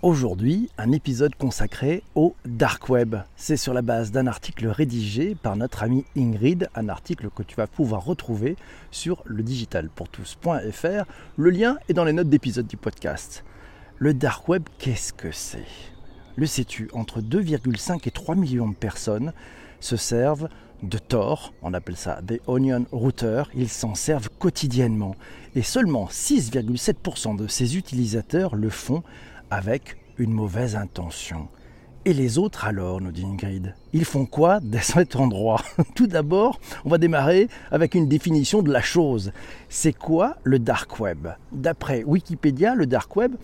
Aujourd'hui, un épisode consacré au dark web. C'est sur la base d'un article rédigé par notre amie Ingrid, un article que tu vas pouvoir retrouver sur le digitalpourtous.fr. Le lien est dans les notes d'épisode du podcast. Le dark web, qu'est-ce que c'est? Le sais-tu? Entre 2,5 et 3 millions de personnes se servent de Tor, on appelle ça des onion routers, ils s'en servent quotidiennement. Et seulement 6,7% de ces utilisateurs le font avec une mauvaise intention. Et les autres alors, nous dit Ingrid Ils font quoi dès cet endroit? Tout d'abord, on va démarrer avec une définition de la chose. C'est quoi le dark web? D'après Wikipédia, le dark web,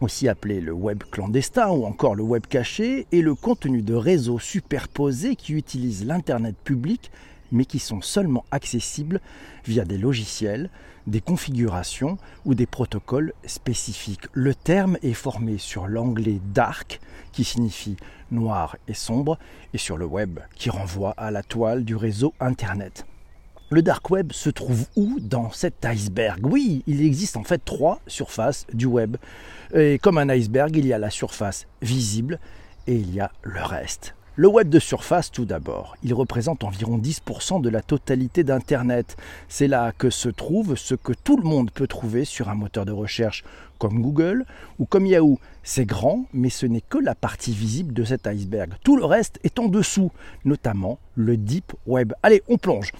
aussi appelé le web clandestin ou encore le web caché, est le contenu de réseaux superposés qui utilisent l'Internet public mais qui sont seulement accessibles via des logiciels, des configurations ou des protocoles spécifiques. Le terme est formé sur l'anglais dark, qui signifie noir et sombre, et sur le web, qui renvoie à la toile du réseau Internet. Le dark web se trouve où dans cet iceberg? Oui, il existe en fait trois surfaces du web. Et comme un iceberg, il y a la surface visible et il y a le reste. Le web de surface tout d'abord, il représente environ 10% de la totalité d'Internet. C'est là que se trouve ce que tout le monde peut trouver sur un moteur de recherche comme Google ou comme Yahoo. C'est grand, mais ce n'est que la partie visible de cet iceberg. Tout le reste est en dessous, notamment le Deep Web. Allez, on plonge.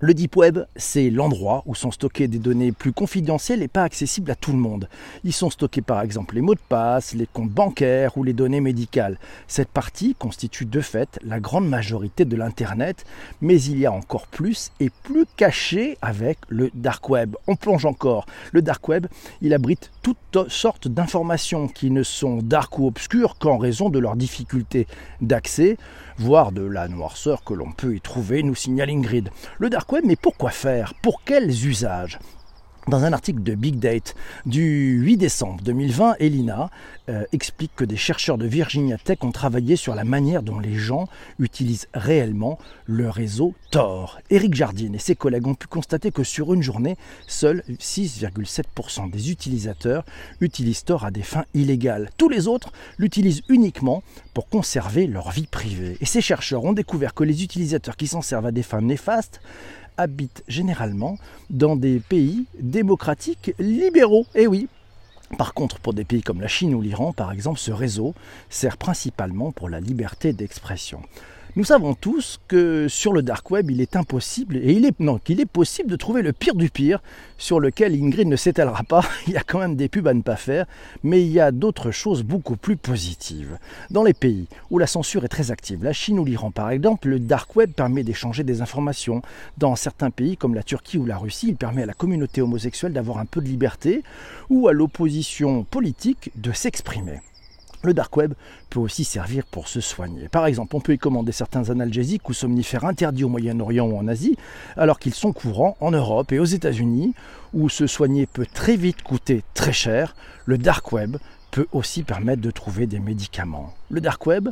Le Deep Web, c'est l'endroit où sont stockées des données plus confidentielles et pas accessibles à tout le monde. Ils sont stockés par exemple les mots de passe, les comptes bancaires ou les données médicales. Cette partie constitue de fait la grande majorité de l'Internet, mais il y a encore plus et plus caché avec le Dark Web. On plonge encore. Le Dark Web, il abrite toutes sortes d'informations qui ne sont dark ou obscures qu'en raison de leur difficulté d'accès, voire de la noirceur que l'on peut y trouver, nous signale Ingrid. Le mais pourquoi faire? Pour quels usages? Dans un article de Big Date du 8 décembre 2020, Elina euh, explique que des chercheurs de Virginia Tech ont travaillé sur la manière dont les gens utilisent réellement le réseau Tor. Eric Jardine et ses collègues ont pu constater que sur une journée, seuls 6,7% des utilisateurs utilisent Tor à des fins illégales. Tous les autres l'utilisent uniquement pour conserver leur vie privée. Et ces chercheurs ont découvert que les utilisateurs qui s'en servent à des fins néfastes habitent généralement dans des pays démocratiques libéraux. Eh oui, par contre, pour des pays comme la Chine ou l'Iran, par exemple, ce réseau sert principalement pour la liberté d'expression. Nous savons tous que sur le dark web, il est impossible, et il est, non, qu'il est possible de trouver le pire du pire, sur lequel Ingrid ne s'étalera pas. Il y a quand même des pubs à ne pas faire, mais il y a d'autres choses beaucoup plus positives. Dans les pays où la censure est très active, la Chine ou l'Iran par exemple, le dark web permet d'échanger des informations. Dans certains pays comme la Turquie ou la Russie, il permet à la communauté homosexuelle d'avoir un peu de liberté, ou à l'opposition politique de s'exprimer. Le dark web peut aussi servir pour se soigner. Par exemple, on peut y commander certains analgésiques ou somnifères interdits au Moyen-Orient ou en Asie, alors qu'ils sont courants en Europe et aux États-Unis, où se soigner peut très vite coûter très cher. Le dark web peut aussi permettre de trouver des médicaments. Le dark web,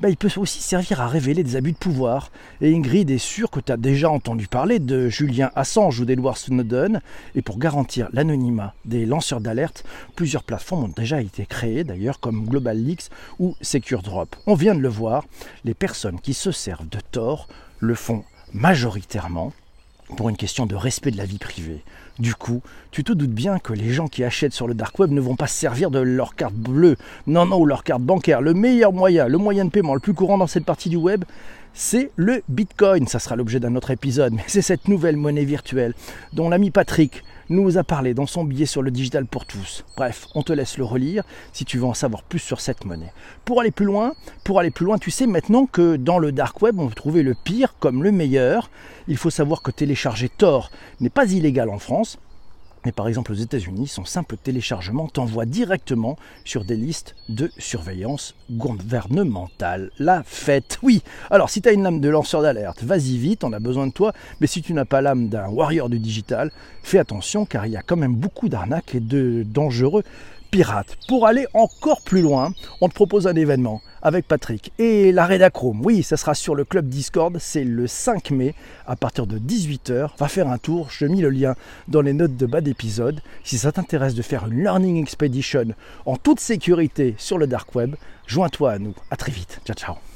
bah, il peut aussi servir à révéler des abus de pouvoir. Et Ingrid est sûre que tu as déjà entendu parler de Julien Assange ou d'Edward Snowden. Et pour garantir l'anonymat des lanceurs d'alerte, plusieurs plateformes ont déjà été créées, d'ailleurs comme Global Leaks ou SecureDrop. On vient de le voir, les personnes qui se servent de Tor le font majoritairement pour une question de respect de la vie privée. Du coup, tu te doutes bien que les gens qui achètent sur le dark web ne vont pas se servir de leur carte bleue, non, non, ou leur carte bancaire. Le meilleur moyen, le moyen de paiement le plus courant dans cette partie du web, c'est le Bitcoin. Ça sera l'objet d'un autre épisode, mais c'est cette nouvelle monnaie virtuelle dont l'ami Patrick nous a parlé dans son billet sur le digital pour tous. Bref, on te laisse le relire si tu veux en savoir plus sur cette monnaie. Pour aller plus loin, pour aller plus loin, tu sais maintenant que dans le dark web, on peut trouver le pire comme le meilleur. Il faut savoir que télécharger Tor n'est pas illégal en France. Mais par exemple aux États-Unis, son simple téléchargement t'envoie directement sur des listes de surveillance gouvernementale. La fête, oui. Alors si tu as une lame de lanceur d'alerte, vas-y vite, on a besoin de toi. Mais si tu n'as pas l'âme d'un warrior du digital, fais attention car il y a quand même beaucoup d'arnaques et de dangereux pirate. Pour aller encore plus loin, on te propose un événement avec Patrick et la Redachrome. Oui, ça sera sur le club Discord, c'est le 5 mai à partir de 18h. Va faire un tour, je mis le lien dans les notes de bas d'épisode. Si ça t'intéresse de faire une Learning Expedition en toute sécurité sur le Dark Web, joins-toi à nous. À très vite. Ciao ciao.